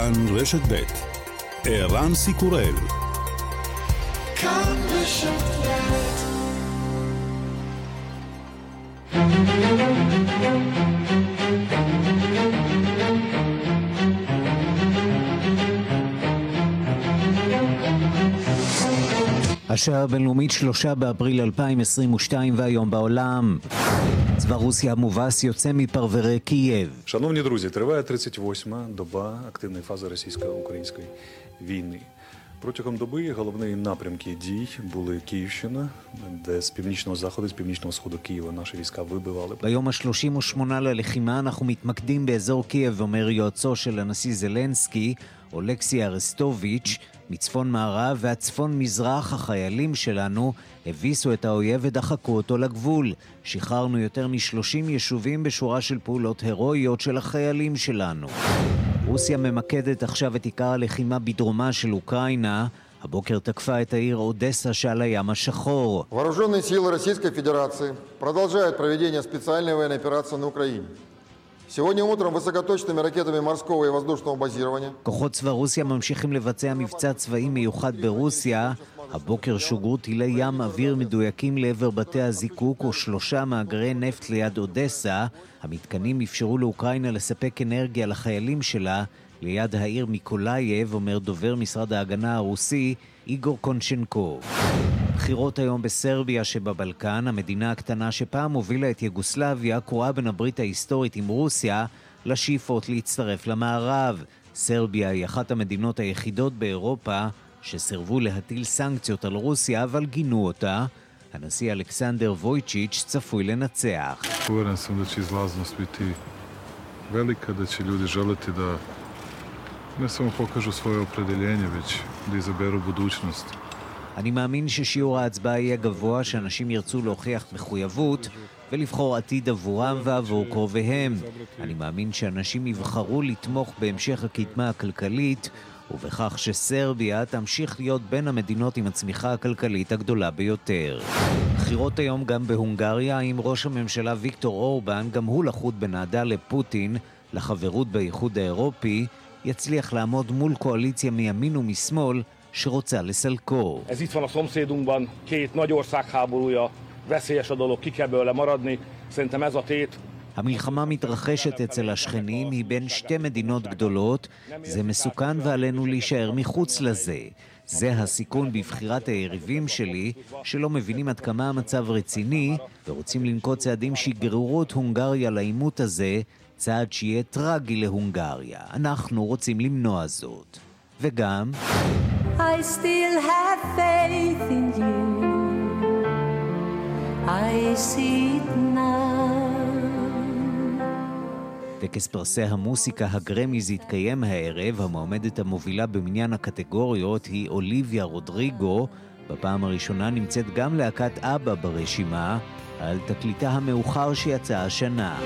כאן רשת ב' ערן סיקורל כאן רשת השעה הבינלאומית שלושה באפריל 2022 והיום בעולם. צבא רוסיה המובס יוצא מפרברי קייב. Шановні друзі, триває 38-ма доба активної фази російсько-української війни. Протягом доби головні напрямки дій були Київщина, де з північного заходу, з північного сходу Києва наші війська вибивали. ביום ה-38 ללחימה אנחנו מתמקדים באזור קייב, אומר יועצו של הנשיא זלנסקי, אולקסי ארסטוביץ', מצפון מערב והצפון מזרח החיילים שלנו הביסו את האויב ודחקו אותו לגבול. שחררנו יותר מ-30 יישובים בשורה של פעולות הירואיות של החיילים שלנו. רוסיה ממקדת עכשיו את עיקר הלחימה בדרומה של אוקראינה. הבוקר תקפה את העיר אודסה שעל הים השחור. Сегодня утром высокоточными ракетами морского и воздушного базирования כוחות צבא רוסיה ממשיכים לבצע מבצע צבאי מיוחד ברוסיה. הבוקר שוגרו טילי ים אוויר מדויקים לעבר בתי הזיקוק ושלושה מאגרי נפט ליד אודסה. המתקנים אפשרו לאוקראינה לספק אנרגיה לחיילים שלה ליד העיר מיקולייב, אומר דובר משרד ההגנה הרוסי איגור קונשנקוב. בחירות היום בסרביה שבבלקן, המדינה הקטנה שפעם הובילה את יוגוסלביה, קרואה בין הברית ההיסטורית עם רוסיה לשאיפות להצטרף למערב. סרביה היא אחת המדינות היחידות באירופה שסירבו להטיל סנקציות על רוסיה, אבל גינו אותה. הנשיא אלכסנדר וויצ'יץ' צפוי לנצח. Velika, ne samo pokažu svoje opredeljenje, već da izaberu budućnost. אני מאמין ששיעור ההצבעה יהיה גבוה, שאנשים ירצו להוכיח מחויבות ולבחור עתיד עבורם ועבור קרוביהם. אני מאמין שאנשים יבחרו לתמוך בהמשך הקדמה הכלכלית ובכך שסרביה תמשיך להיות בין המדינות עם הצמיחה הכלכלית הגדולה ביותר. בחירות היום גם בהונגריה, עם ראש הממשלה ויקטור אורבן, גם הוא לחוד בנעדה לפוטין, לחברות באיחוד האירופי, יצליח לעמוד מול קואליציה מימין ומשמאל שרוצה לסלקו. Ez itt van a szomszédunkban, két nagy ország háborúja, veszélyes a dolog, ki kell belőle maradni. Szerintem ez a tét. המלחמה מתרחשת אצל השכנים, היא בין שתי מדינות גדולות, זה מסוכן ועלינו להישאר מחוץ לזה. זה הסיכון בבחירת היריבים שלי, שלא מבינים עד כמה המצב רציני, ורוצים לנקוט צעדים שיגררו את הונגריה לעימות הזה, צעד שיהיה טרגי להונגריה. אנחנו רוצים למנוע זאת. וגם... I still have faith in you. I see it now. טקס פרסי המוסיקה הגרמיז יתקיים הערב, המועמדת המובילה במניין הקטגוריות היא אוליביה רודריגו. בפעם הראשונה נמצאת גם להקת אבא ברשימה, על תקליטה המאוחר שיצא השנה.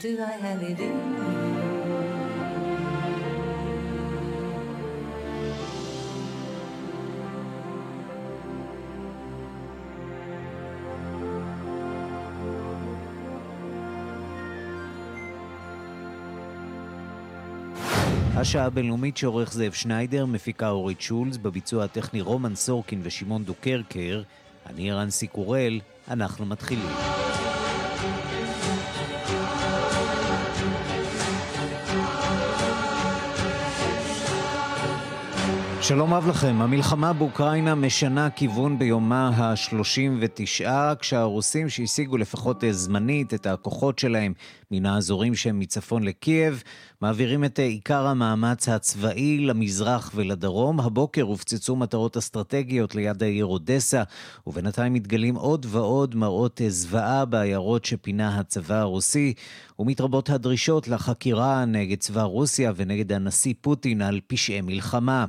Do I have it me? השעה הבינלאומית שעורך זאב שניידר, מפיקה אורית שולץ, בביצוע הטכני רומן סורקין ושמעון דוקרקר. אני רנסי קורל, אנחנו מתחילים. שלום רב לכם. המלחמה באוקראינה משנה כיוון ביומה ה-39, כשהרוסים שהשיגו לפחות זמנית את הכוחות שלהם מן האזורים שהם מצפון לקייב, מעבירים את עיקר המאמץ הצבאי למזרח ולדרום. הבוקר הופצצו מטרות אסטרטגיות ליד העיר אודסה, ובינתיים מתגלים עוד ועוד מראות זוועה בעיירות שפינה הצבא הרוסי, ומתרבות הדרישות לחקירה נגד צבא רוסיה ונגד הנשיא פוטין על פשעי מלחמה.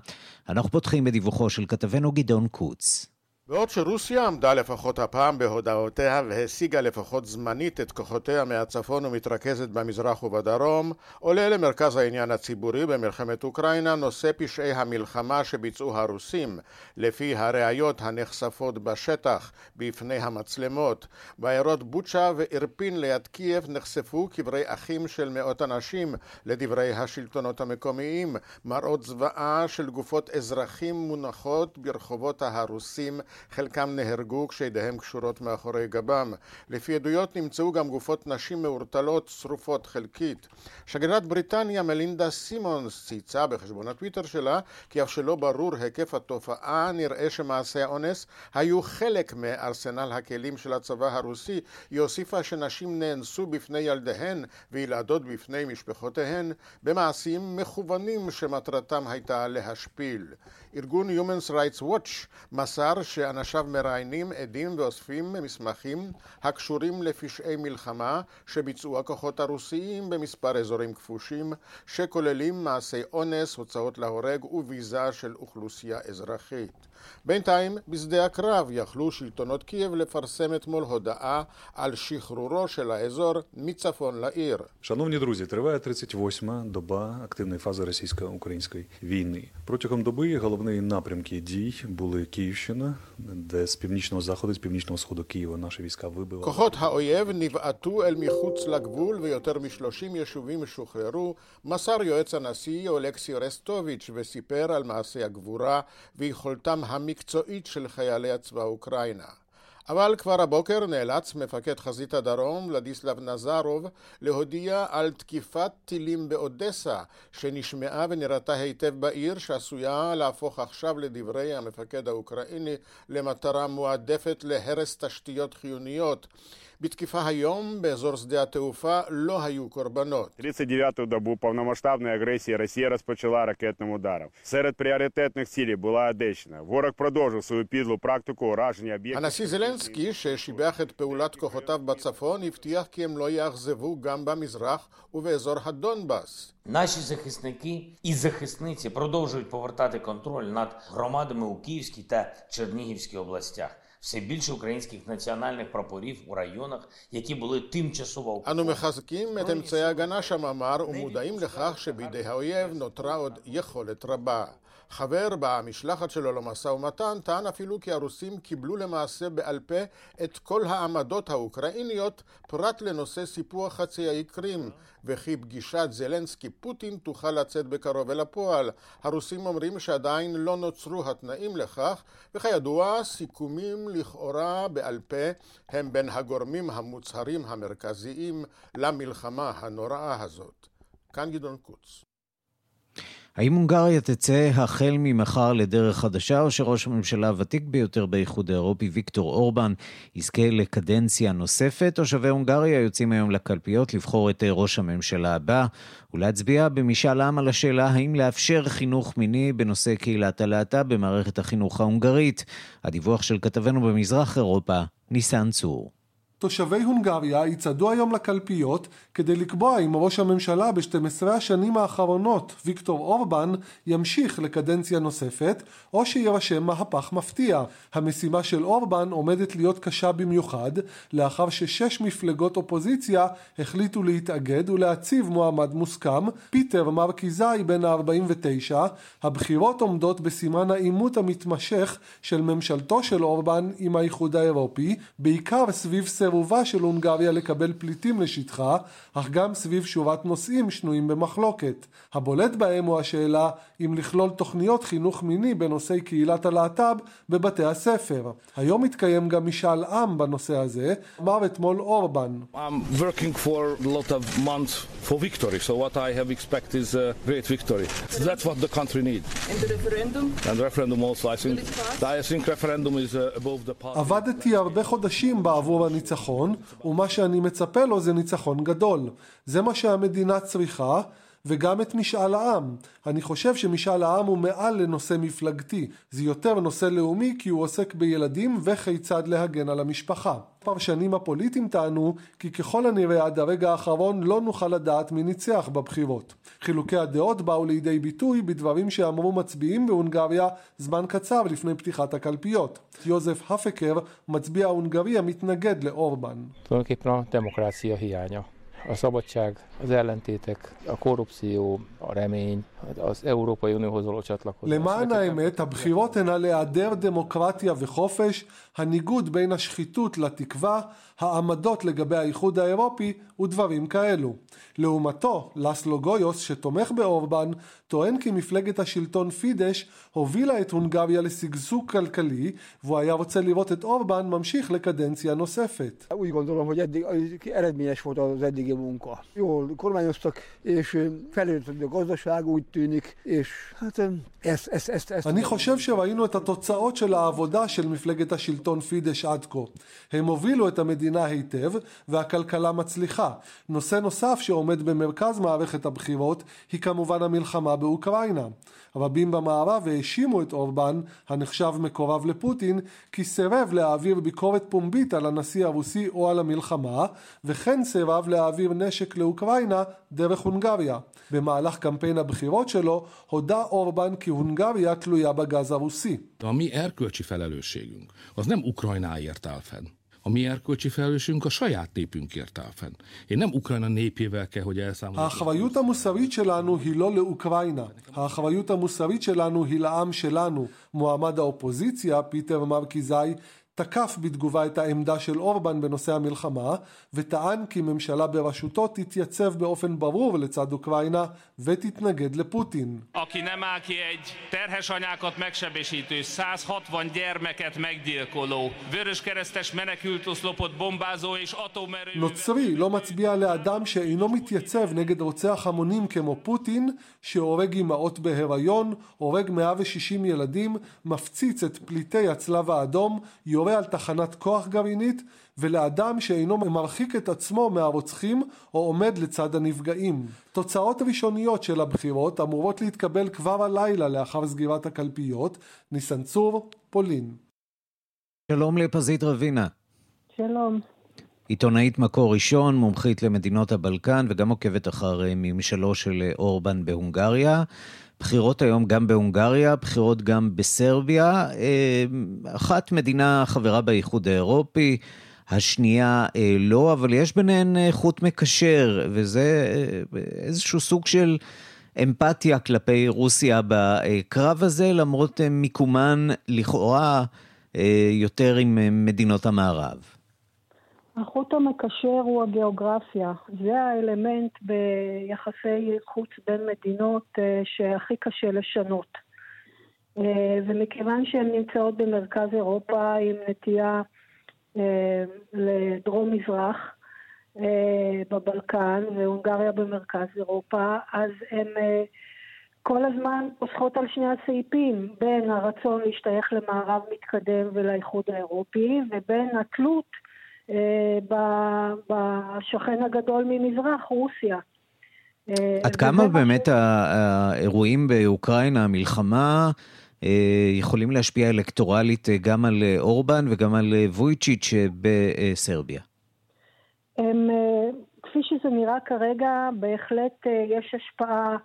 אנחנו פותחים בדיווחו של כתבנו גדעון קוץ. בעוד שרוסיה עמדה לפחות הפעם בהודעותיה והשיגה לפחות זמנית את כוחותיה מהצפון ומתרכזת במזרח ובדרום, עולה למרכז העניין הציבורי במלחמת אוקראינה נושא פשעי המלחמה שביצעו הרוסים, לפי הראיות הנחשפות בשטח בפני המצלמות. בעיירות בוצ'ה ואירפין ליד קייב נחשפו קברי אחים של מאות אנשים, לדברי השלטונות המקומיים, מראות זוועה של גופות אזרחים מונחות ברחובות הרוסים חלקם נהרגו כשידיהם קשורות מאחורי גבם. לפי עדויות נמצאו גם גופות נשים מעורטלות שרופות חלקית. שגרירת בריטניה מלינדה סימונס צייצה בחשבון הטוויטר שלה כי אף שלא ברור היקף התופעה נראה שמעשי האונס היו חלק מארסנל הכלים של הצבא הרוסי. היא הוסיפה שנשים נאנסו בפני ילדיהן וילדות בפני משפחותיהן במעשים מכוונים שמטרתם הייתה להשפיל. ארגון Human Rights Watch מסר שאנשיו מראיינים עדים ואוספים מסמכים הקשורים לפשעי מלחמה שביצעו הכוחות הרוסיים במספר אזורים כבושים שכוללים מעשי אונס, הוצאות להורג וביזה של אוכלוסייה אזרחית. בינתיים, בשדה הקרב יכלו שלטונות קייב לפרסם אתמול הודעה על שחרורו של האזור מצפון לעיר. Шановні друзі, триває 38-ма доба активної фази російсько-української війни. Протягом доби головні напрямки дій були Київщина, де з північного заходу, з північного сходу Києва наші війська вибили. כוחות האויב נבעטו אל מחוץ לגבול ויותר מ-30 יישובים שוחררו, מסר יועץ הנשיא אולקסי רסטוביץ' וסיפר על מעשי הגבורה ויכולתם המקצועית של חיילי הצבא אוקראינה. אבל כבר הבוקר נאלץ מפקד חזית הדרום, ולדיסלב נזרוב, להודיע על תקיפת טילים באודסה, שנשמעה ונראתה היטב בעיר, שעשויה להפוך עכשיו לדברי המפקד האוקראיני למטרה מועדפת להרס תשתיות חיוניות. בתקיפה היום באזור שדה התעופה לא היו קורבנות. 39-ту добу повномасштабної агресії Росія розпочала ракетним ударом. Серед пріоритетних цілей була Одещина. Ворог продовжив свою підлу практику ураження об'єктів. הנשיא זלנסקי, ששיבח את פעולת כוחותיו בצפון, הבטיח כי הם לא יאכזבו גם במזרח ובאזור הדונבאס. Наші захисники і захисниці продовжують повертати контроль над громадами у Київській та Чернігівській областях. Все більше українських національних прапорів у районах, які були тимчасово אנו окуповані. מחזקים את אמצעי ההגנה שם, אמר, ומודעים לכך שבידי האויב נותרה עוד יכולת רבה. חבר במשלחת שלו למשא ומתן טען אפילו כי הרוסים קיבלו למעשה בעל פה את כל העמדות האוקראיניות פרט לנושא סיפוח חצי האי קרים וכי פגישת זלנסקי-פוטין תוכל לצאת בקרוב אל הפועל. הרוסים אומרים שעדיין לא נוצרו התנאים לכך וכידוע סיכומים לכאורה בעל פה הם בין הגורמים המוצהרים המרכזיים למלחמה הנוראה הזאת. כאן גדעון קוץ. האם הונגריה תצא החל ממחר לדרך חדשה, או שראש הממשלה הוותיק ביותר באיחוד האירופי, ויקטור אורבן, יזכה לקדנציה נוספת, תושבי הונגריה יוצאים היום לקלפיות לבחור את ראש הממשלה הבא, ולהצביע במשאל עם על השאלה האם לאפשר חינוך מיני בנושא קהילת הלהט"ב במערכת החינוך ההונגרית. הדיווח של כתבנו במזרח אירופה, ניסן צור. תושבי הונגריה יצעדו היום לקלפיות כדי לקבוע אם ראש הממשלה ב-12 השנים האחרונות, ויקטור אורבן, ימשיך לקדנציה נוספת, או שיירשם מהפך מפתיע. המשימה של אורבן עומדת להיות קשה במיוחד, לאחר ששש מפלגות אופוזיציה החליטו להתאגד ולהציב מועמד מוסכם, פיטר מרקיזאי בן ה-49. הבחירות עומדות בסימן העימות המתמשך של ממשלתו של אורבן עם האיחוד האירופי, בעיקר סביב סירוב סירובה של הונגריה לקבל פליטים לשטחה, אך גם סביב שורת נושאים שנויים במחלוקת. הבולט בהם הוא השאלה אם לכלול תוכניות חינוך מיני בנושאי קהילת הלהט"ב בבתי הספר. היום מתקיים גם משאל עם בנושא הזה, אמר אתמול אורבן. I'm working for a lot of months for victory, so what I have expect is a great victory. That's what the country needs. And the referendum? And the referendum also, I think, I think referendum is uh, above the party. עבדתי הרבה חודשים בעבור הניצחון, ומה שאני מצפה לו זה ניצחון גדול. זה מה שהמדינה צריכה. וגם את משאל העם. אני חושב שמשאל העם הוא מעל לנושא מפלגתי, זה יותר נושא לאומי כי הוא עוסק בילדים וכיצד להגן על המשפחה. הפרשנים הפוליטיים טענו כי ככל הנראה עד הרגע האחרון לא נוכל לדעת מי ניצח בבחירות. חילוקי הדעות באו לידי ביטוי בדברים שאמרו מצביעים בהונגריה זמן קצר לפני פתיחת הקלפיות. יוזף הפקר, מצביע הונגריה, מתנגד לאורבן. A szabadság, az ellentétek, a korrupció, a remény, az Európai Unióhoz való csatlakozás. למען האמת, הבחירות הן על היעדר דמוקרטיה וחופש, הניגוד בין השחיתות לתקווה, העמדות לגבי האיחוד האירופי ודברים כאלו. לעומתו, לסלו גויוס, שתומך באורבן, טוען כי מפלגת השלטון פידש הובילה את הונגריה לשגשוג כלכלי, והוא היה רוצה לראות את אורבן ממשיך לקדנציה נוספת. אני חושב שראינו את התוצאות של העבודה של מפלגת השלטון פידש עד כה. הם הובילו את המדינה היטב והכלכלה מצליחה. נושא נוסף שעומד במרכז מערכת הבחירות היא כמובן המלחמה באוקראינה. רבים במערב האשימו את אורבן, הנחשב מקורב לפוטין, כי סירב להעביר ביקורת פומבית על הנשיא הרוסי או על המלחמה, וכן סירב להעביר נשק לאוקראינה דרך הונגריה. במהלך קמפיין הבחירות שלו הודה אורבן כי הונגריה תלויה בגז הרוסי. A erkölcsi felelősségünk az nem Ukrajnáért áll fenn. A mi erkölcsi felelősségünk a saját népünkért áll fenn. Én nem Ukrajna népével kell, hogy elszámoljuk. האחריות המוסרית שלנו היא לא לאוקראינה. האחריות המוסרית שלנו היא לעם שלנו. מועמד האופוזיציה, פיטר מרקיזאי, תקף בתגובה את העמדה של אורבן בנושא המלחמה וטען כי ממשלה בראשותו תתייצב באופן ברור לצד אוקראינה ותתנגד לפוטין. Aki nem áll ki egy terhes anyákat megsebesítő, 160 gyermeket meggyilkoló, vöröskeresztes menekültoszlopot bombázó és atomerő... נוצרי לא מצביע לאדם שאינו מתייצב נגד רוצח המונים כמו פוטין, שהורג אמהות בהיריון, הורג 160 ילדים, מפציץ את פליטי הצלב האדום, יורה על תחנת כוח גרעינית ולאדם שאינו מרחיק את עצמו מהרוצחים או עומד לצד הנפגעים. תוצאות ראשוניות של הבחירות אמורות להתקבל כבר הלילה לאחר סגירת הקלפיות. ניסן צור, פולין. שלום לפזית רבינה. שלום. עיתונאית מקור ראשון, מומחית למדינות הבלקן וגם עוקבת אחר ממשלו של אורבן בהונגריה. בחירות היום גם בהונגריה, בחירות גם בסרביה. אה, אחת מדינה חברה באיחוד האירופי, השנייה אה, לא, אבל יש ביניהן אה, חוט מקשר, וזה איזשהו סוג של אמפתיה כלפי רוסיה בקרב הזה, למרות מיקומן לכאורה יותר עם מדינות המערב. החוט המקשר הוא הגיאוגרפיה. זה האלמנט ביחסי חוץ בין מדינות אה, שהכי קשה לשנות. אה, ומכיוון שהן נמצאות במרכז אירופה עם נטייה אה, לדרום-מזרח, בבלקן והונגריה במרכז אירופה, אז הן כל הזמן פוסחות על שני הסעיפים, בין הרצון להשתייך למערב מתקדם ולאיחוד האירופי, ובין התלות בשכן הגדול ממזרח, רוסיה. עד כמה באמת האירועים באוקראינה, המלחמה, אה, יכולים להשפיע אלקטורלית אה, גם על אה, אורבן וגם על וויצ'יץ' בסרביה? הם, כפי שזה נראה כרגע, בהחלט יש השפעה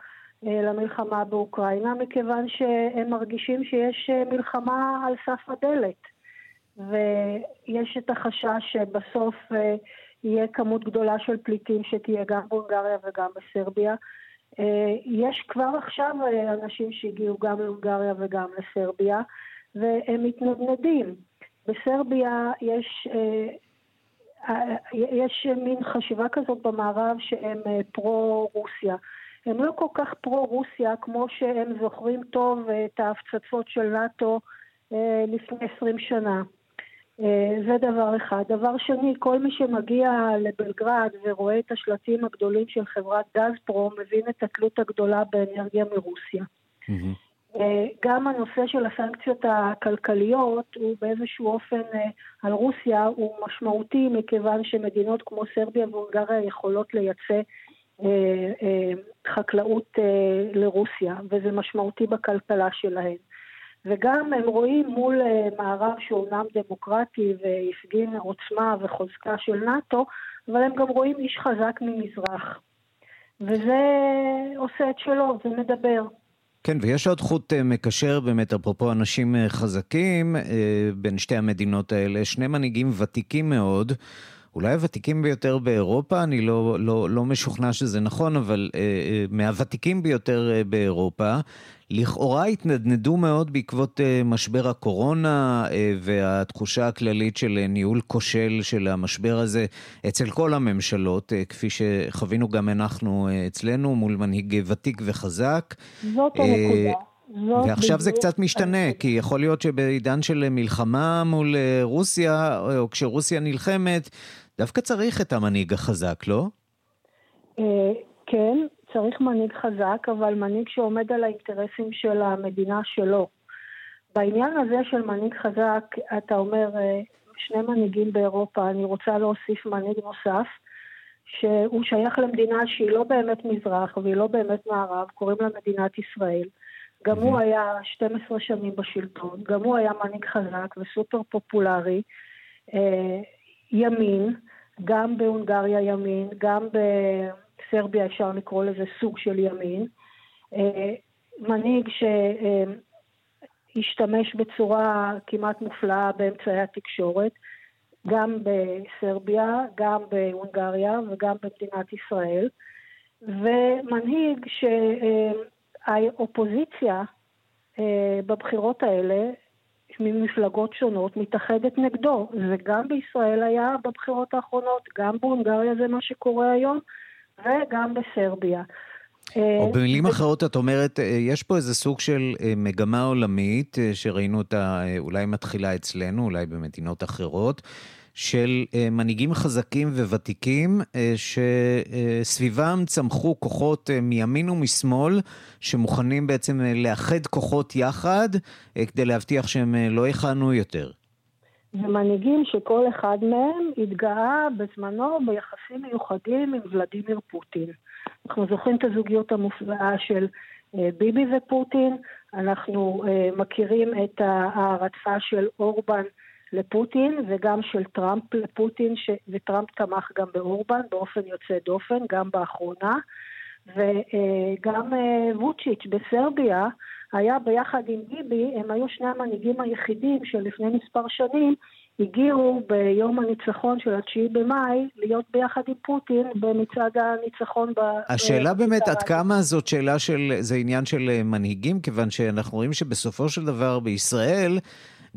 למלחמה באוקראינה, מכיוון שהם מרגישים שיש מלחמה על סף הדלת. ויש את החשש שבסוף אה, יהיה כמות גדולה של פליטים שתהיה גם בהונגריה וגם בסרביה. אה, יש כבר עכשיו אה, אנשים שהגיעו גם להונגריה וגם לסרביה, והם מתנדנדים. בסרביה יש יש מין חשיבה כזאת במערב שהם פרו-רוסיה. הם לא כל כך פרו-רוסיה כמו שהם זוכרים טוב את ההפצצות של נאט"ו לפני עשרים שנה. זה דבר אחד. דבר שני, כל מי שמגיע לבלגרד ורואה את השלטים הגדולים של חברת גזפרו מבין את התלות הגדולה באנרגיה מרוסיה. Mm-hmm. גם הנושא של הסנקציות הכלכליות הוא באיזשהו אופן על רוסיה הוא משמעותי מכיוון שמדינות כמו סרביה והונגריה יכולות לייצא חקלאות לרוסיה וזה משמעותי בכלכלה שלהן. וגם הם רואים מול אה, מערב שהוא אומנם דמוקרטי והפגין עוצמה וחוזקה של נאט"ו, אבל הם גם רואים איש חזק ממזרח. וזה עושה את שלו, זה מדבר. כן, ויש עוד חוט אה, מקשר באמת, אפרופו אנשים אה, חזקים, בין שתי המדינות האלה, שני מנהיגים ותיקים מאוד. אולי הוותיקים ביותר באירופה, אני לא, לא, לא משוכנע שזה נכון, אבל אה, אה, מהוותיקים ביותר אה, באירופה, לכאורה התנדנדו מאוד בעקבות אה, משבר הקורונה אה, והתחושה הכללית של אה, ניהול כושל של המשבר הזה אצל כל הממשלות, אה, כפי שחווינו גם אנחנו אה, אצלנו מול מנהיג ותיק וחזק. זאת אה, הנקודה. ועכשיו זה קצת משתנה, כי יכול להיות שבעידן של מלחמה מול אה, רוסיה, או כשרוסיה נלחמת, דווקא צריך את המנהיג החזק, לא? אה, כן, צריך מנהיג חזק, אבל מנהיג שעומד על האינטרסים של המדינה שלו. בעניין הזה של מנהיג חזק, אתה אומר, אה, שני מנהיגים באירופה, אני רוצה להוסיף מנהיג נוסף, שהוא שייך למדינה שהיא לא באמת מזרח והיא לא באמת מערב, קוראים לה מדינת ישראל. גם הוא היה 12 שנים בשלטון, גם הוא היה מנהיג חזק וסופר פופולרי. אה, ימין, גם בהונגריה ימין, גם בסרביה אפשר לקרוא לזה סוג של ימין. אה, מנהיג שהשתמש בצורה כמעט מופלאה באמצעי התקשורת, גם בסרביה, גם בהונגריה וגם במדינת ישראל, ומנהיג שהאופוזיציה אה, בבחירות האלה ממפלגות שונות מתאחדת נגדו. וגם בישראל היה בבחירות האחרונות, גם בהונגריה זה מה שקורה היום, וגם בסרביה. או במילים אחרות, את אומרת, אה, יש פה איזה סוג של אה, מגמה עולמית, אה, שראינו אותה אולי מתחילה אצלנו, אולי במדינות אחרות, של אה, מנהיגים חזקים וותיקים אה, שסביבם צמחו כוחות אה, מימין ומשמאל שמוכנים בעצם לאחד כוחות יחד כדי להבטיח שהם לא יכהנו יותר. זה מנהיגים שכל אחד מהם התגאה בזמנו ביחסים מיוחדים עם ולדימיר פוטין. אנחנו זוכרים את הזוגיות המופלאה של ביבי ופוטין, אנחנו מכירים את ההערצה של אורבן לפוטין וגם של טראמפ לפוטין, ש... וטראמפ תמך גם באורבן באופן יוצא דופן, גם באחרונה, וגם אה, ווצ'יץ' בסרביה היה ביחד עם ביבי, הם היו שני המנהיגים היחידים שלפני מספר שנים הגיעו ביום הניצחון של התשיעי במאי להיות ביחד עם פוטין במצעד הניצחון ב... השאלה באמת עד כמה זאת שאלה של, זה עניין של אה, מנהיגים, כיוון שאנחנו רואים שבסופו של דבר בישראל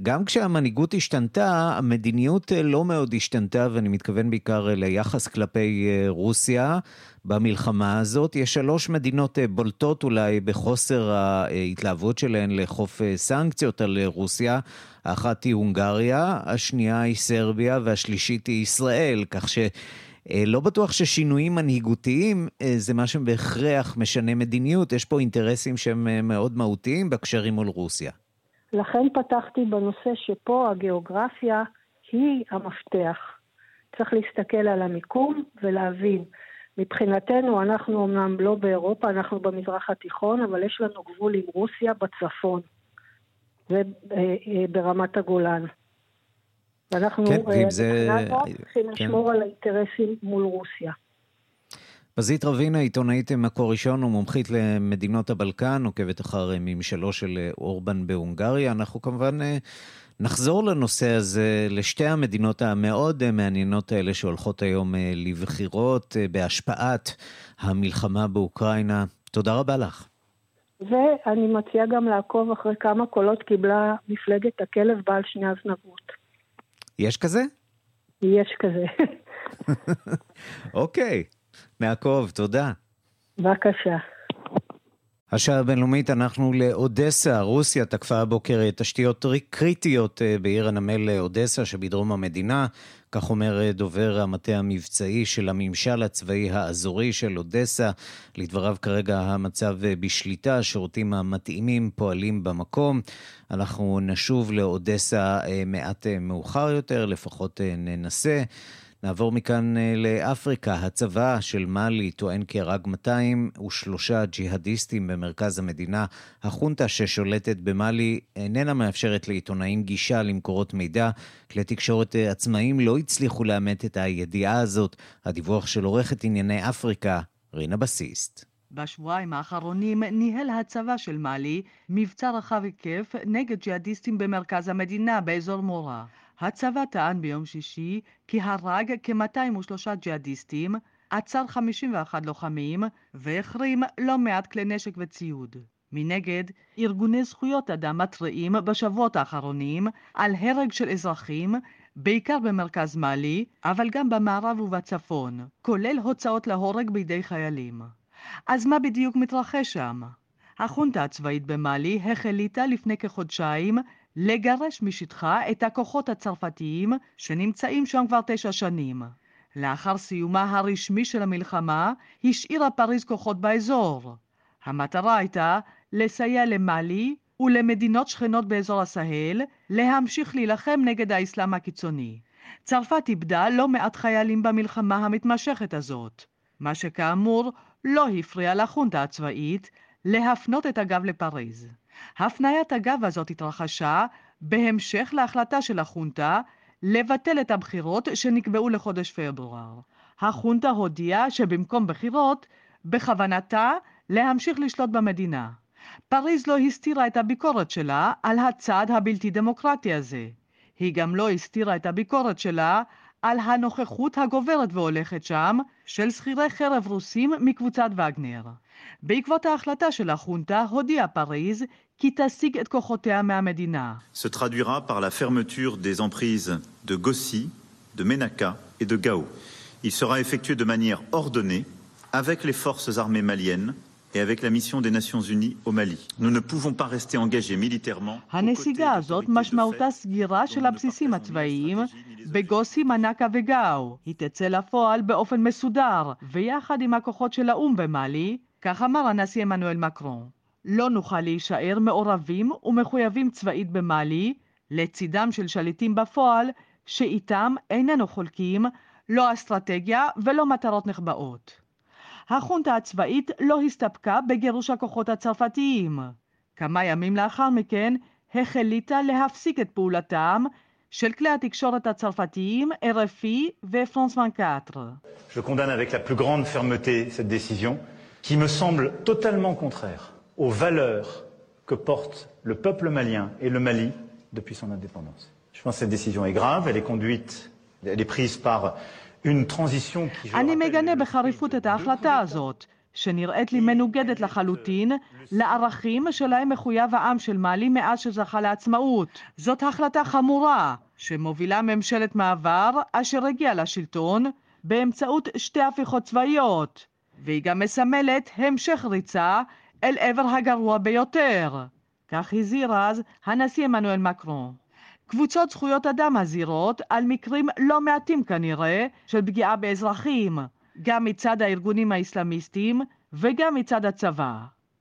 גם כשהמנהיגות השתנתה, המדיניות אה, לא מאוד השתנתה, ואני מתכוון בעיקר אה, ליחס כלפי אה, רוסיה במלחמה הזאת. יש שלוש מדינות בולטות אולי בחוסר ההתלהבות שלהן לאכוף סנקציות על רוסיה. האחת היא הונגריה, השנייה היא סרביה והשלישית היא ישראל, כך ש... לא בטוח ששינויים מנהיגותיים זה מה שבהכרח משנה מדיניות, יש פה אינטרסים שהם מאוד מהותיים בקשרים מול רוסיה. לכן פתחתי בנושא שפה הגיאוגרפיה היא המפתח. צריך להסתכל על המיקום ולהבין. מבחינתנו, אנחנו אמנם לא באירופה, אנחנו במזרח התיכון, אבל יש לנו גבול עם רוסיה בצפון וברמת אה, הגולן. ואנחנו כן, מבחינת זה... צריכים כן. לשמור על האינטרסים מול רוסיה. פזית רבינה, עיתונאית מקור ראשון ומומחית למדינות הבלקן, עוקבת אחר ממשלו של אורבן בהונגריה. אנחנו כמובן אה, נחזור לנושא הזה, לשתי המדינות המאוד מעניינות האלה שהולכות היום אה, לבחירות אה, בהשפעת המלחמה באוקראינה. תודה רבה לך. ואני מציעה גם לעקוב אחרי כמה קולות קיבלה מפלגת הכלב בעל שני הזנבות. יש כזה? יש כזה. אוקיי, נעקוב, תודה. בבקשה. השעה הבינלאומית, אנחנו לאודסה. רוסיה תקפה הבוקר תשתיות קריטיות אה, בעיר הנמל אודסה שבדרום המדינה. כך אומר אה, דובר המטה המבצעי של הממשל הצבאי האזורי של אודסה. לדבריו כרגע המצב אה, בשליטה, השירותים המתאימים פועלים במקום. אנחנו נשוב לאודסה מעט מאוחר יותר, לפחות ננסה. נעבור מכאן אה, לאפריקה. הצבא של מאלי טוען כי הרג 203 ג'יהאדיסטים במרכז המדינה. החונטה ששולטת במאלי איננה מאפשרת לעיתונאים גישה למקורות מידע. כלי תקשורת אה, עצמאיים לא הצליחו לאמת את הידיעה הזאת. הדיווח של עורכת ענייני אפריקה, רינה בסיסט. בשבועיים האחרונים ניהל הצבא של מאלי מבצע רחב היקף נגד ג'יהאדיסטים במרכז המדינה באזור מורה. הצבא טען ביום שישי כי הרג כ-203 ג'יהאדיסטים, עצר 51 לוחמים והחרים לא מעט כלי נשק וציוד. מנגד, ארגוני זכויות אדם מתריעים בשבועות האחרונים על הרג של אזרחים, בעיקר במרכז מאלי, אבל גם במערב ובצפון, כולל הוצאות להורג בידי חיילים. אז מה בדיוק מתרחש שם? החונטה הצבאית במאלי החליטה לפני כחודשיים לגרש משטחה את הכוחות הצרפתיים שנמצאים שם כבר תשע שנים. לאחר סיומה הרשמי של המלחמה, השאירה פריז כוחות באזור. המטרה הייתה לסייע למאלי ולמדינות שכנות באזור הסהל להמשיך להילחם נגד האסלאם הקיצוני. צרפת איבדה לא מעט חיילים במלחמה המתמשכת הזאת, מה שכאמור לא הפריע לחונטה הצבאית להפנות את הגב לפריז. הפניית הגב הזאת התרחשה בהמשך להחלטה של החונטה לבטל את הבחירות שנקבעו לחודש פברואר. החונטה הודיעה שבמקום בחירות, בכוונתה להמשיך לשלוט במדינה. פריז לא הסתירה את הביקורת שלה על הצעד הבלתי דמוקרטי הזה. היא גם לא הסתירה את הביקורת שלה על הנוכחות הגוברת והולכת שם של שכירי חרב רוסים מקבוצת וגנר. בעקבות ההחלטה של החונטה הודיעה פריז qui תשיג את כוחותיה מהמדינה. Se traduira par la fermeture des emprises de Gossi, de Menaka et de Gao. Il sera effectué de manière ordonnée avec les forces armées maliennes et avec la mission des Nations Unies au Mali. Nous ne pouvons pas rester engagés militairement. הנסיגה הזאת משמעותה סגירה של הבסיסים הצבאיים בגוסי, מנקה וגאו. היא תצא לפועל באופן מסודר, ויחד עם הכוחות של האו"ם במאלי, כך אמר הנשיא עמנואל מקרון. לא נוכל להישאר מעורבים ומחויבים צבאית במאלי, לצידם של שליטים בפועל, שאיתם איננו חולקים לא אסטרטגיה ולא מטרות נחבאות. החונטה הצבאית לא הסתפקה בגירוש הכוחות הצרפתיים. כמה ימים לאחר מכן החליטה להפסיק את פעולתם של כלי התקשורת הצרפתיים RFI ופרנס 24. Je condamne avec la plus grande fermeté cette décision qui me semble totalement contraire aux valeurs que porte le peuple malien et le Mali depuis son indépendance. Je pense que cette décision est grave, elle est conduite, elle est prise par une transition qui... אני מגנה בחריפות את ההחלטה הזאת, שנראית לי מנוגדת לחלוטין לערכים שלהם מחויב העם של מאלי מאז שזכה לעצמאות. זאת החלטה חמורה, שמובילה ממשלת מעבר אשר הגיעה לשלטון באמצעות שתי הפיכות צבאיות, והיא גם מסמלת המשך ריצה אל עבר הגרוע ביותר. כך הזהיר אז הנשיא עמנואל מקרון. קבוצות זכויות אדם מזהירות על מקרים לא מעטים כנראה של פגיעה באזרחים, גם מצד הארגונים האסלאמיסטיים וגם מצד הצבא.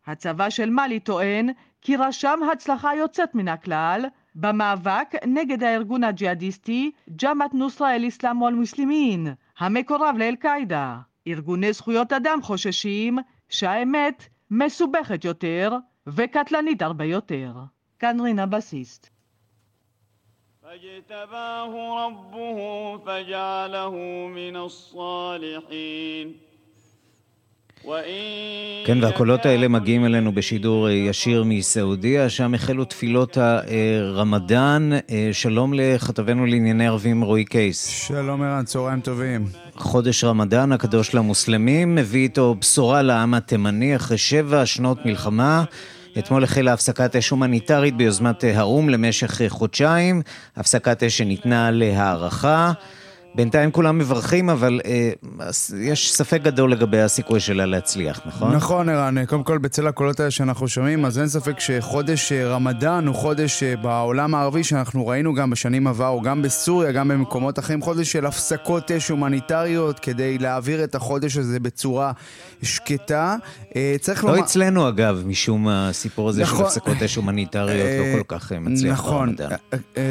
הצבא של מאלי טוען כי רשם הצלחה יוצאת מן הכלל במאבק נגד הארגון הג'יהאדיסטי ג'מאט נוסרה אל-אסלאם ואל-מוסלימין, המקורב לאל-קאעידה. ארגוני זכויות אדם חוששים שהאמת מסובכת יותר וקטלנית הרבה יותר. כאן רינה בסיסט. فاجتباه ربه فجعله من الصالحين כן, והקולות האלה מגיעים אלינו בשידור ישיר מסעודיה, שם החלו תפילות הרמדאן. שלום לכתבנו לענייני ערבים רועי קייס. שלום ערן, צהריים טובים. חודש רמדאן הקדוש למוסלמים מביא איתו בשורה לעם התימני אחרי שבע שנות מלחמה. אתמול החלה הפסקת אש הומניטרית ביוזמת האו"ם למשך חודשיים, הפסקת אש שניתנה להערכה. בינתיים כולם מברכים, אבל אה, יש ספק גדול לגבי הסיכוי שלה להצליח, נכון? נכון, ערן. קודם כל, בצל הקולות האלה שאנחנו שומעים, אז אין ספק שחודש אה, רמדאן הוא חודש אה, בעולם הערבי שאנחנו ראינו גם בשנים עברו, גם בסוריה, גם במקומות אחרים, חודש של הפסקות אש הומניטריות כדי להעביר את החודש הזה בצורה שקטה. אה, צריך לא לומר... לא אצלנו, אגב, משום הסיפור הזה נכון... של הפסקות אש הומניטריות לא כל כך מצליח נכון. ברמדאן.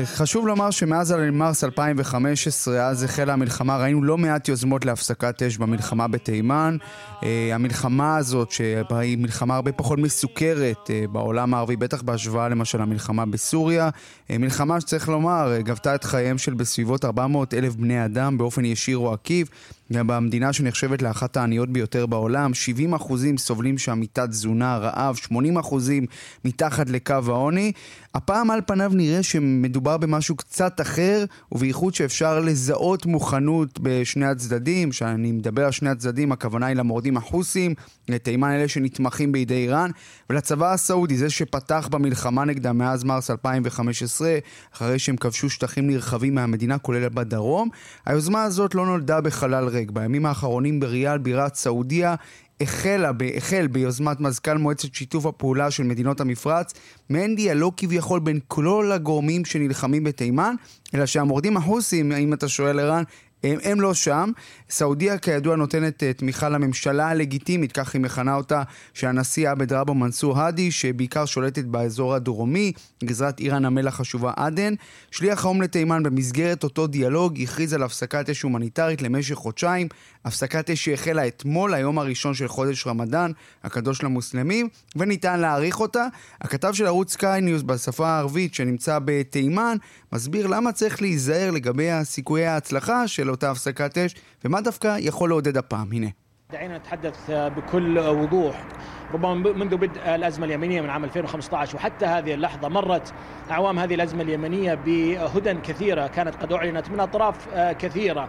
חשוב לומר שמאז מרס 2015, אז החלה המלחמה, ראינו לא מעט יוזמות להפסקת אש במלחמה בתימן. אה, המלחמה הזאת, שהיא מלחמה הרבה פחות מסוכרת אה, בעולם הערבי, בטח בהשוואה למשל למלחמה בסוריה, אה, מלחמה שצריך לומר, גבתה את חייהם של בסביבות 400 אלף בני אדם באופן ישיר או עקיף. במדינה שנחשבת לאחת העניות ביותר בעולם, 70 אחוזים סובלים שם מתת תזונה, רעב, 80 אחוזים מתחת לקו העוני. הפעם על פניו נראה שמדובר במשהו קצת אחר, ובייחוד שאפשר לזהות מוכנות בשני הצדדים. כשאני מדבר על שני הצדדים, הכוונה היא למורדים החוסים, לתימן אלה שנתמכים בידי איראן, ולצבא הסעודי, זה שפתח במלחמה נגדם מאז מרס 2015, אחרי שהם כבשו שטחים נרחבים מהמדינה, כולל בדרום. היוזמה הזאת לא נולדה בחלל ריק. בימים האחרונים בריאל, בירת סעודיה, החלה, החל ביוזמת מזכ"ל מועצת שיתוף הפעולה של מדינות המפרץ, מעין דיאלוג כביכול בין כל הגורמים שנלחמים בתימן, אלא שהמורדים החוסים, אם אתה שואל ערן, הם, הם לא שם. סעודיה כידוע נותנת uh, תמיכה לממשלה הלגיטימית, כך היא מכנה אותה, שהנשיא עבד רבו מנסור האדי, שבעיקר שולטת באזור הדרומי, גזרת עיר הנמל החשובה עדן. שליח האו"ם לתימן במסגרת אותו דיאלוג הכריז על הפסקת אש הומניטרית למשך חודשיים. הפסקת אש שהחלה אתמול, היום הראשון של חודש רמדאן, הקדוש למוסלמים, וניתן להעריך אותה. הכתב של ערוץ סקיי ניוז בשפה הערבית שנמצא בתימן, מסביר למה צריך להיזהר לגבי סיכויי ההצלחה של אותה הפסקת אש, ומה דווקא יכול לעודד הפעם. הנה. دعينا نتحدث بكل وضوح ربما منذ بدء الأزمة اليمنية من عام 2015 وحتى هذه اللحظة مرت أعوام هذه الأزمة اليمنية بهدى كثيرة كانت قد أعلنت من أطراف كثيرة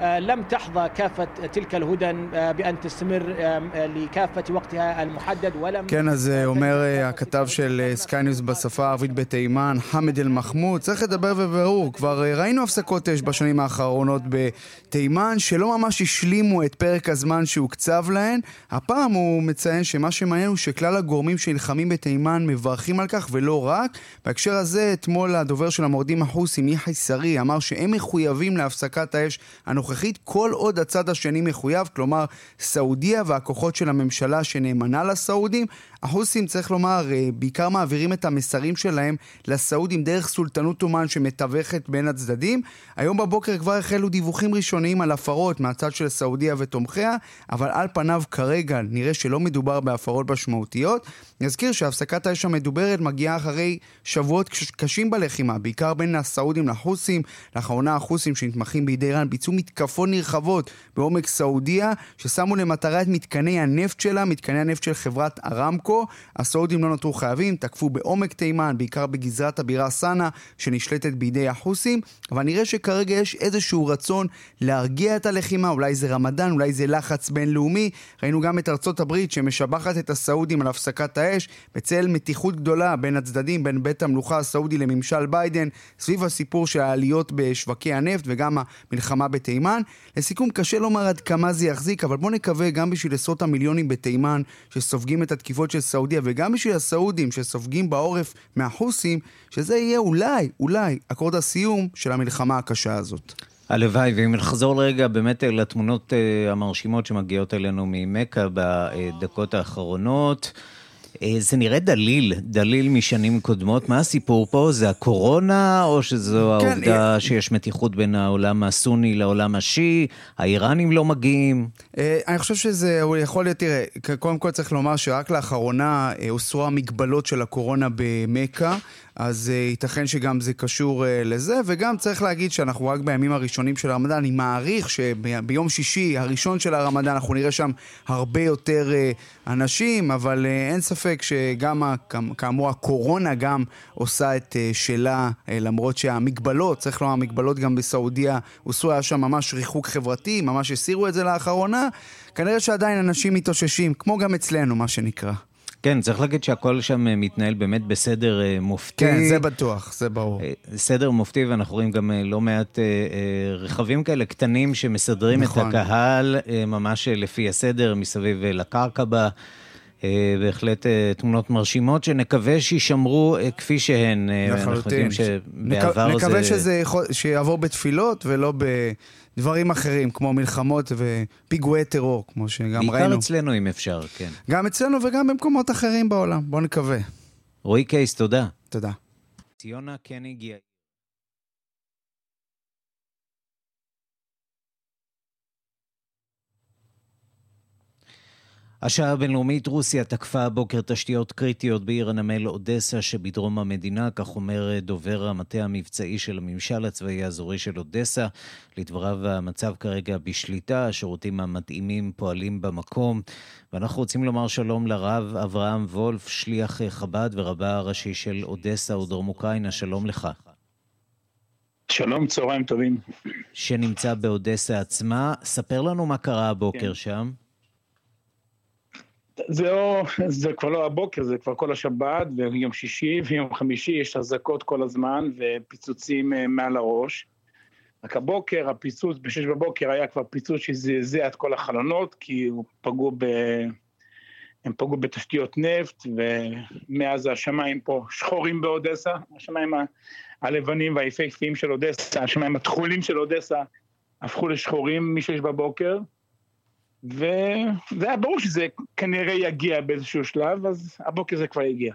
لم تحظى كافة تلك الهدن بأن تستمر לכאפת وقتها المحدد ولم... כן, אז אומר הכתב של סקיי ניוז בשפה הערבית בתימן, חמד אל-מחמוד, צריך לדבר בבירור, כבר ראינו הפסקות אש בשנים האחרונות בתימן שלא ממש השלימו את פרק הזמן שהוקצב להן. הפעם הוא מציין שמה שמעניין הוא שכלל הגורמים שנלחמים בתימן מברכים על כך ולא רק. בהקשר הזה, אתמול הדובר של המורדים החוסים, יחי שרי, אמר שהם מחויבים להפסקת האש הנוכחית. הנוכחית כל עוד הצד השני מחויב, כלומר סעודיה והכוחות של הממשלה שנאמנה לסעודים, החוסים, צריך לומר, אה, בעיקר מעבירים את המסרים שלהם לסעודים דרך סולטנות אומן שמתווכת בין הצדדים. היום בבוקר כבר החלו דיווחים ראשוניים על הפרות מהצד של סעודיה ותומכיה, אבל על פניו כרגע נראה שלא מדובר בהפרות משמעותיות. נזכיר שהפסקת האש המדוברת מגיעה אחרי שבועות קשים בלחימה, בעיקר בין הסעודים לחוסים. לאחרונה החוסים שנתמכים בידי איראן ביצעו מתקפות נרחבות בעומק סעודיה, ששמו למטרה את מתקני הנפט שלה, מתקני הנפט של חברת ארמקו. הסעודים לא נותרו חייבים, תקפו בעומק תימן, בעיקר בגזרת הבירה סאנה, שנשלטת בידי החוסים, אבל נראה שכרגע יש איזשהו רצון להרגיע את הלחימה, אולי זה רמדאן, אולי זה לחץ בינלאומי. ראינו גם את ארצות הברית שמשבחת את הסעודים על הפסקת האש, בצל מתיחות גדולה בין הצדדים, בין בית המלוכה הסעודי לממשל ביידן, סביב הסיפור של העליות בשווקי הנפט וגם המלחמה בתימן. לסיכום, קשה לומר עד כמה זה יחזיק, אבל בואו נקווה גם בשביל עשרות המיליונים בתימן שסופגים את התקיפות של סעודיה וגם בשביל הסעודים שסופגים בעורף מהחוסים, שזה יהיה אולי, אולי, אקורד הסיום של המלחמה הקשה הזאת. הלוואי, ואם נחזור רגע באמת לתמונות uh, המרשימות שמגיעות אלינו ממכה בדקות האחרונות. אה, זה נראה דליל, דליל משנים קודמות. מה הסיפור פה? זה הקורונה, או שזו כן, העובדה אה... שיש מתיחות בין העולם הסוני לעולם השיעי? האיראנים לא מגיעים? אה, אני חושב שזה יכול להיות, תראה, קודם כל צריך לומר שרק לאחרונה הוסרו המגבלות של הקורונה במכה. אז uh, ייתכן שגם זה קשור uh, לזה, וגם צריך להגיד שאנחנו רק בימים הראשונים של הרמדאן, אני מעריך שביום שישי הראשון של הרמדאן אנחנו נראה שם הרבה יותר uh, אנשים, אבל אין ספק שגם, כאמור, הקורונה גם עושה את שלה, למרות שהמגבלות, צריך לומר, המגבלות גם בסעודיה, הוסרו, היה שם ממש ריחוק חברתי, ממש הסירו את זה לאחרונה, כנראה שעדיין אנשים מתאוששים, כמו גם אצלנו, מה שנקרא. כן, צריך להגיד שהכל שם אה, מתנהל באמת בסדר אה, מופתי. כן, זה בטוח, זה ברור. סדר מופתי, ואנחנו רואים גם לא מעט רכבים כאלה קטנים שמסדרים נכון. את הקהל ממש לפי הסדר מסביב לקרקע בה. בהחלט תמונות מרשימות, שנקווה שיישמרו כפי שהן. לחלוטין. אנחנו יודעים שבעבר נק... זה... נקווה שזה שיעבור בתפילות ולא ב... דברים אחרים, כמו מלחמות ופיגועי טרור, כמו שגם בעיקר ראינו. בעיקר אצלנו, אם אפשר, כן. גם אצלנו וגם במקומות אחרים בעולם, בואו נקווה. רועי קייס, תודה. תודה. ציונה קניג השעה הבינלאומית, רוסיה תקפה הבוקר תשתיות קריטיות בעיר הנמל אודסה שבדרום המדינה, כך אומר דובר המטה המבצעי של הממשל הצבאי האזורי של אודסה. לדבריו המצב כרגע בשליטה, השירותים המתאימים פועלים במקום. ואנחנו רוצים לומר שלום לרב אברהם וולף, שליח חב"ד ורבה הראשי של אודסה ודרום אוקראינה, שלום לך. שלום, צהריים טובים. שנמצא באודסה עצמה. ספר לנו מה קרה הבוקר כן. שם. זה, לא, זה כבר לא הבוקר, זה כבר כל השבת, ויום שישי ויום חמישי יש אזעקות כל הזמן ופיצוצים אה, מעל הראש. רק הבוקר, הפיצוץ ב-6 בבוקר היה כבר פיצוץ שזעזע את כל החלונות, כי הוא פגעו ב... הם פגעו בתשתיות נפט, ומאז השמיים פה שחורים באודסה, השמיים הלבנים והיפהפיים של אודסה, השמיים התכולים של אודסה הפכו לשחורים מ-6 בבוקר. וזה היה ברור שזה כנראה יגיע באיזשהו שלב, אז הבוקר זה כבר הגיע.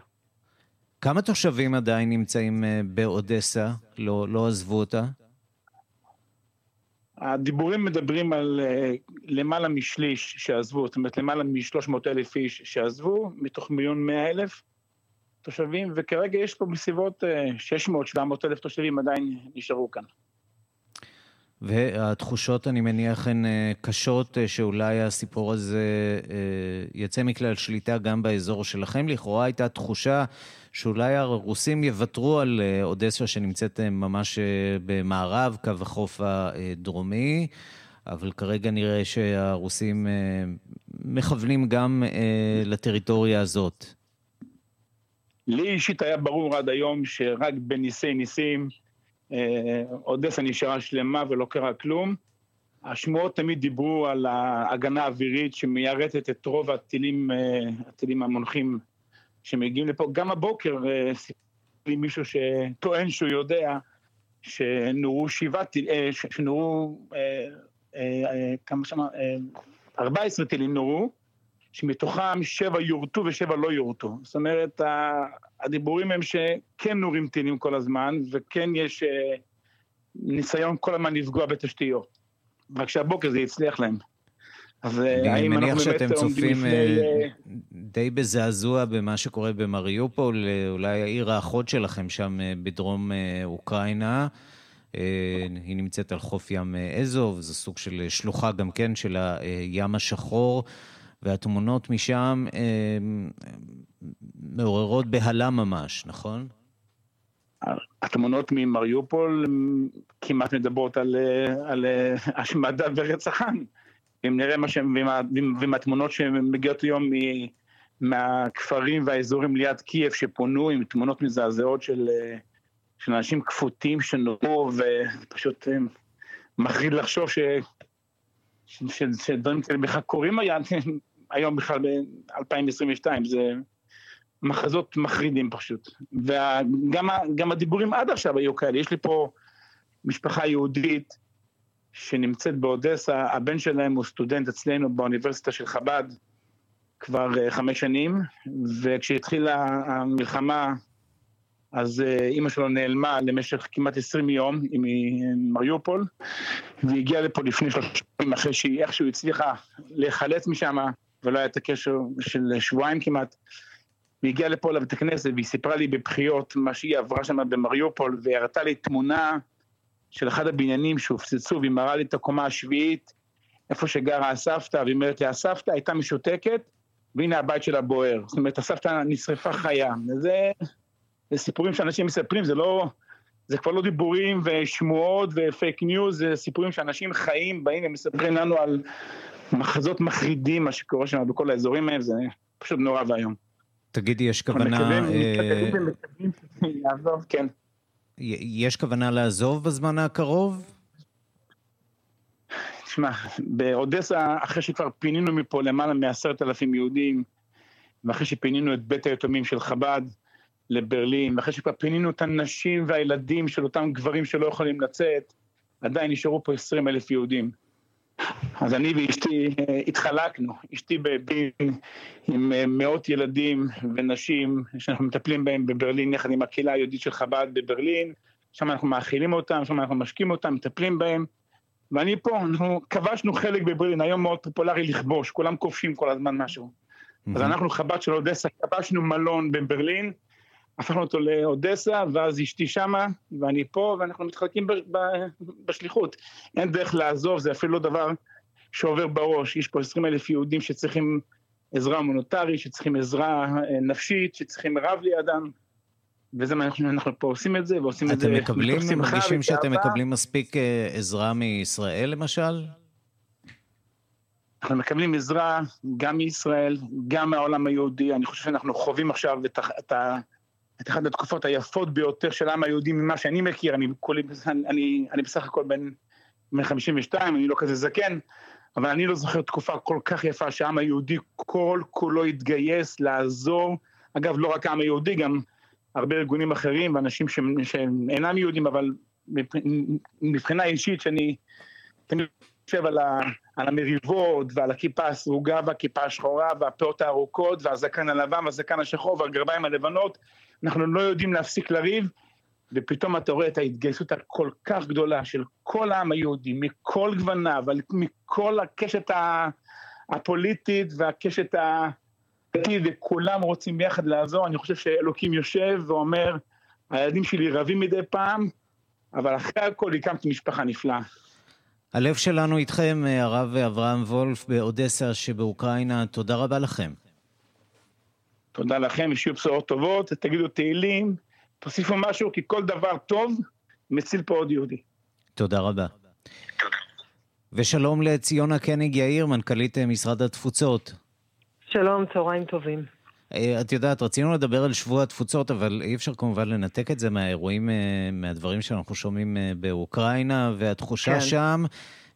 כמה תושבים עדיין נמצאים אה, באודסה? לא, לא עזבו אותה? הדיבורים מדברים על uh, למעלה משליש שעזבו, זאת אומרת למעלה מ-300 אלף איש שעזבו, מתוך מיליון מאה אלף תושבים, וכרגע יש פה בסביבות uh, 600-700 אלף תושבים עדיין נשארו כאן. והתחושות, אני מניח, הן אה, קשות, אה, שאולי הסיפור הזה אה, יצא מכלל שליטה גם באזור שלכם. לכאורה הייתה תחושה שאולי הרוסים יוותרו על אודסה, שנמצאת ממש במערב, קו החוף הדרומי, אבל כרגע נראה שהרוסים מכוונים גם לטריטוריה הזאת. לי אישית היה ברור עד היום שרק בניסי ניסים, אודסה נשארה שלמה ולא קרה כלום. השמועות תמיד דיברו על ההגנה האווירית שמיירטת את רוב הטילים, אה, הטילים המונחים שמגיעים לפה. גם הבוקר אה, סיפר לי מישהו שטוען שהוא יודע שנורו שבעה טילים, שנורו כמה שמה, 14 טילים נורו, שמתוכם שבע יורטו ושבע לא יורטו. זאת אומרת, הדיבורים הם שכן נורים טילים כל הזמן, וכן יש אה, ניסיון כל הזמן לפגוע בתשתיות. רק שהבוקר זה הצליח להם. אז אה, האם אנחנו באמת עומדים לפני... אני מניח שאתם צופים אה, די בזעזוע במה שקורה במריופול, אולי העיר האחות שלכם שם בדרום אוקראינה. היא נמצאת על חוף ים אזוב, זו סוג של שלוחה גם כן של הים השחור. והתמונות משם אה, מעוררות בהלה ממש, נכון? התמונות ממריופול כמעט מדברות על, על השמדה ורצח עם. אם נראה מה שהם, ועם התמונות שמגיעות היום מהכפרים והאזורים ליד קייב שפונו, עם תמונות מזעזעות של, של אנשים כפותים שנורו, ופשוט אה, מחריד לחשוב ש, שדברים כאלה בכלל קורים היה, היום בכלל ב-2022, זה מחזות מחרידים פשוט. וגם הדיבורים עד עכשיו היו כאלה, יש לי פה משפחה יהודית שנמצאת באודסה, הבן שלהם הוא סטודנט אצלנו באוניברסיטה של חב"ד כבר uh, חמש שנים, וכשהתחילה המלחמה, אז uh, אימא שלו נעלמה למשך כמעט עשרים יום עם מריופול, והיא הגיעה לפה לפני שלושה ימים אחרי שהיא איכשהו הצליחה להיחלץ משם, ולא היה את הקשר של שבועיים כמעט. והיא הגיעה לפה לבית הכנסת והיא סיפרה לי בבחיות מה שהיא עברה שם במריופול והיא הראתה לי תמונה של אחד הבניינים שהופצצו והיא מראה לי את הקומה השביעית איפה שגרה הסבתא והיא אומרת לי הסבתא הייתה משותקת והנה הבית שלה בוער. זאת אומרת הסבתא נשרפה חיה. זה, זה סיפורים שאנשים מספרים, זה לא... זה כבר לא דיבורים ושמועות ופייק ניוז, זה סיפורים שאנשים חיים, באים ומספרים לנו על מחזות מחרידים, מה שקורה שם בכל האזורים האלה, זה פשוט נורא ואיום. תגידי, יש כוונה... לעזוב, כן. יש כוונה לעזוב בזמן הקרוב? תשמע, באודסה, אחרי שכבר פינינו מפה למעלה מעשרת אלפים יהודים, ואחרי שפינינו את בית היתומים של חב"ד לברלין, ואחרי שכבר פינינו את הנשים והילדים של אותם גברים שלא יכולים לצאת, עדיין נשארו פה עשרים אלף יהודים. אז אני ואשתי אה, התחלקנו, אשתי בבין עם אה, מאות ילדים ונשים שאנחנו מטפלים בהם בברלין יחד עם הקהילה היהודית של חב"ד בברלין, שם אנחנו מאכילים אותם, שם אנחנו משקים אותם, מטפלים בהם, ואני פה, אנחנו כבשנו חלק בברלין, היום מאוד פופולרי לכבוש, כולם כובשים כל הזמן משהו. אז אנחנו חב"ד של אודסה, כבשנו מלון בברלין, הפכנו אותו לאודסה, ואז אשתי שמה, ואני פה, ואנחנו מתחלקים בשליחות. אין דרך לעזוב, זה אפילו לא דבר שעובר בראש. יש פה 20 אלף יהודים שצריכים עזרה הומניטרית, שצריכים עזרה אה, נפשית, שצריכים רב לידם, וזה מה אנחנו, אנחנו פה עושים את זה, ועושים את זה... אתם מקבלים, מרגישים שאתם מקבלים מספיק אה, עזרה מישראל למשל? אנחנו מקבלים עזרה גם מישראל, גם מהעולם היהודי. אני חושב שאנחנו חווים עכשיו את, את, את אחת התקופות היפות ביותר של העם היהודי ממה שאני מכיר. אני, אני, אני, אני בסך הכל בן, בן 52, אני לא כזה זקן, אבל אני לא זוכר תקופה כל כך יפה שהעם היהודי כל כולו התגייס לעזור. אגב, לא רק העם היהודי, גם הרבה ארגונים אחרים ואנשים שאינם יהודים, אבל מבחינה אישית, שאני תמיד חושב על, ה, על המריבות ועל הכיפה הסרוגה והכיפה השחורה והפאות הארוכות והזקן הלבן והזקן השחור והגרביים הלבנות, אנחנו לא יודעים להפסיק לריב, ופתאום אתה רואה את ההתגייסות הכל כך גדולה של כל העם היהודי, מכל גווניו, מכל הקשת הפוליטית והקשת ה... וכולם רוצים ביחד לעזור, אני חושב שאלוקים יושב ואומר, הילדים שלי רבים מדי פעם, אבל אחרי הכל הקמתי משפחה נפלאה. הלב שלנו איתכם, הרב אברהם וולף באודסה שבאוקראינה, תודה רבה לכם. תודה לכם, שיהיו בשורות טובות, תגידו תהילים, תוסיפו משהו, כי כל דבר טוב מציל פה עוד יהודי. תודה רבה. ושלום לציונה קניג יאיר, מנכ"לית משרד התפוצות. שלום, צהריים טובים. אה, את יודעת, רצינו לדבר על שבוע התפוצות, אבל אי אפשר כמובן לנתק את זה מהאירועים, אה, מהדברים שאנחנו שומעים אה, באוקראינה, והתחושה כן. שם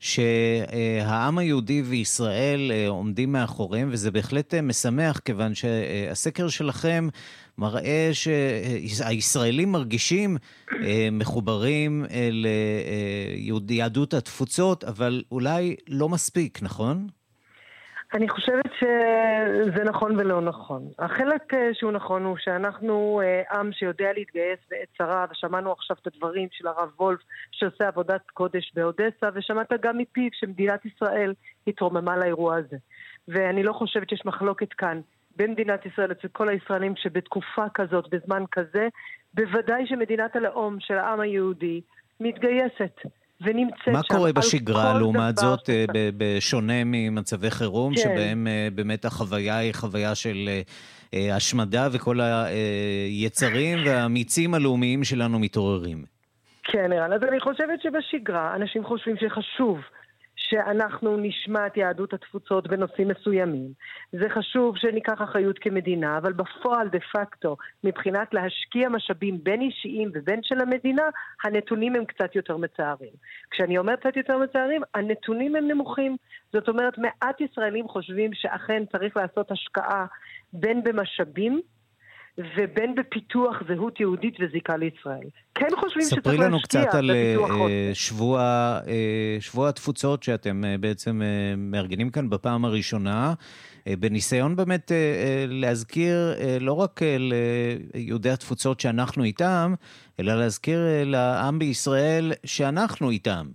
שהעם היהודי וישראל עומדים מאחוריהם, וזה בהחלט משמח, כיוון שהסקר שלכם מראה שהישראלים מרגישים מחוברים ליהדות התפוצות, אבל אולי לא מספיק, נכון? אני חושבת שזה נכון ולא נכון. החלק אה, שהוא נכון הוא שאנחנו אה, עם שיודע להתגייס בעת צרה, ושמענו עכשיו את הדברים של הרב וולף שעושה עבודת קודש באודסה, ושמעת גם מפיו שמדינת ישראל התרוממה לאירוע הזה. ואני לא חושבת שיש מחלוקת כאן בין מדינת ישראל אצל כל הישראלים שבתקופה כזאת, בזמן כזה, בוודאי שמדינת הלאום של העם היהודי מתגייסת. ונמצאת שם. מה קורה בשגרה לעומת זאת, אה, בשונה ממצבי חירום, כן. שבהם אה, באמת החוויה היא חוויה של אה, השמדה וכל היצרים והמיצים הלאומיים שלנו מתעוררים? כן, ערן, אז אני חושבת שבשגרה אנשים חושבים שחשוב שאנחנו נשמע את יהדות התפוצות בנושאים מסוימים. זה חשוב שניקח אחריות כמדינה, אבל בפועל דה פקטו, מבחינת להשקיע משאבים בין אישיים ובין של המדינה, הנתונים הם קצת יותר מצערים. כשאני אומר קצת יותר מצערים, הנתונים הם נמוכים. זאת אומרת, מעט ישראלים חושבים שאכן צריך לעשות השקעה בין במשאבים ובין בפיתוח זהות יהודית וזיקה לישראל. כן חושבים שצריך להשקיע בפיתוח ספרי לנו קצת על uh, שבוע, uh, שבוע התפוצות שאתם uh, בעצם מארגנים כאן בפעם הראשונה, בניסיון באמת להזכיר לא רק ליהודי התפוצות שאנחנו איתם, אלא להזכיר לעם בישראל שאנחנו איתם.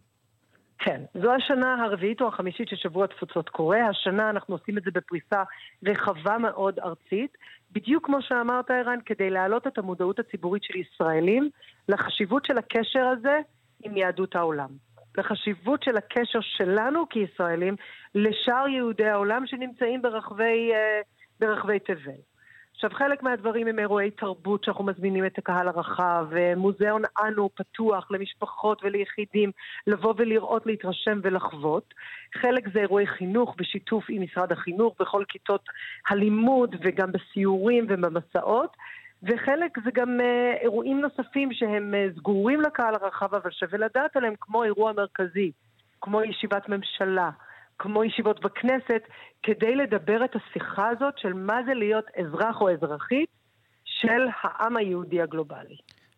כן, זו השנה הרביעית או החמישית ששבוע התפוצות קורה. השנה אנחנו עושים את זה בפריסה רחבה מאוד ארצית, בדיוק כמו שאמרת, ערן, כדי להעלות את המודעות הציבורית של ישראלים לחשיבות של הקשר הזה עם יהדות העולם. לחשיבות של הקשר שלנו כישראלים לשאר יהודי העולם שנמצאים ברחבי, אה, ברחבי תבל. עכשיו, חלק מהדברים הם אירועי תרבות שאנחנו מזמינים את הקהל הרחב, מוזיאון אנו פתוח למשפחות וליחידים לבוא ולראות, להתרשם ולחוות. חלק זה אירועי חינוך בשיתוף עם משרד החינוך בכל כיתות הלימוד וגם בסיורים ובמסעות. וחלק זה גם uh, אירועים נוספים שהם uh, סגורים לקהל הרחב, אבל שווה לדעת עליהם, כמו אירוע מרכזי, כמו ישיבת ממשלה, כמו ישיבות בכנסת, כדי לדבר את השיחה הזאת של מה זה להיות אזרח או אזרחית של העם היהודי הגלובלי.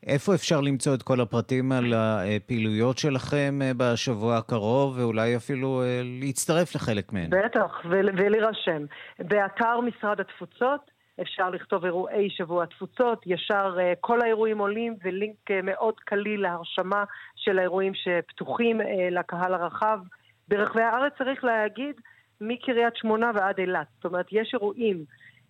איפה אפשר למצוא את כל הפרטים על הפעילויות שלכם אה, בשבוע הקרוב, ואולי אפילו להצטרף לחלק מהן? בטח, ולהירשם. באתר משרד התפוצות, אפשר לכתוב אירועי שבוע התפוצות, ישר uh, כל האירועים עולים ולינק מאוד קליל להרשמה של האירועים שפתוחים לקהל הרחב. ברחבי הארץ צריך להגיד מקריית שמונה ועד אילת. זאת אומרת, יש אירועים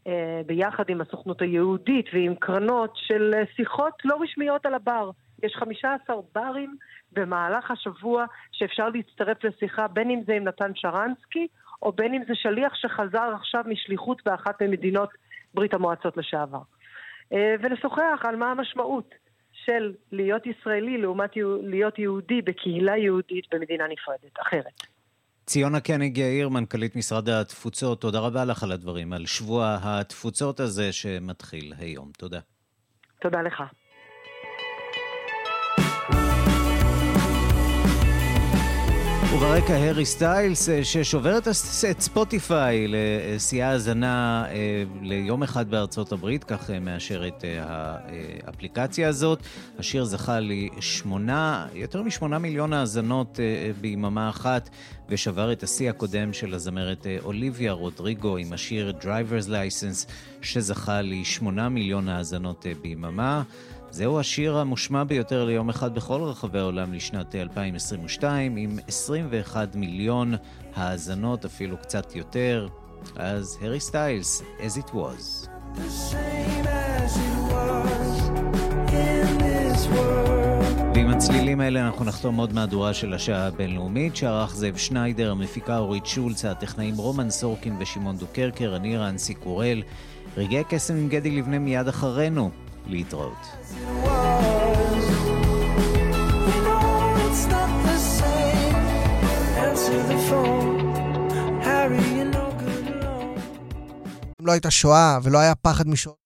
uh, ביחד עם הסוכנות היהודית ועם קרנות של uh, שיחות לא רשמיות על הבר. יש 15 ברים במהלך השבוע שאפשר להצטרף לשיחה, בין אם זה עם נתן שרנסקי, או בין אם זה שליח שחזר עכשיו משליחות באחת ממדינות ברית המועצות לשעבר. אה, ולשוחח על מה המשמעות של להיות ישראלי לעומת להיות יהודי בקהילה יהודית במדינה נפרדת, אחרת. ציונה קניג יאיר, מנכ"לית משרד התפוצות, תודה רבה לך על הדברים, על שבוע התפוצות הזה שמתחיל היום. תודה. תודה לך. וברקע הארי סטיילס, אה, ששובר את ספוטיפיי לשיאי האזנה אה, ליום אחד בארצות הברית, כך אה, מאשרת האפליקציה הזאת. השיר זכה לשמונה, יותר משמונה מיליון האזנות ביממה אחת, ושבר את השיא הקודם של הזמרת אוליביה רודריגו עם השיר Driver's License, שזכה לשמונה מיליון האזנות ביממה. זהו השיר המושמע ביותר ליום אחד בכל רחבי העולם לשנת 2022, עם 21 מיליון האזנות, אפילו קצת יותר. אז הרי סטיילס, as it was. ועם הצלילים האלה אנחנו נחתום עוד מהדורה של השעה הבינלאומית, שערך זאב שניידר, המפיקה אורית שולץ, הטכנאים רומן סורקין ושמעון דוקרקר, אני רנסי קורל. רגעי קסם עם גדי לבנה מיד אחרינו. להתראות. לא הייתה שואה ולא היה פחד משואה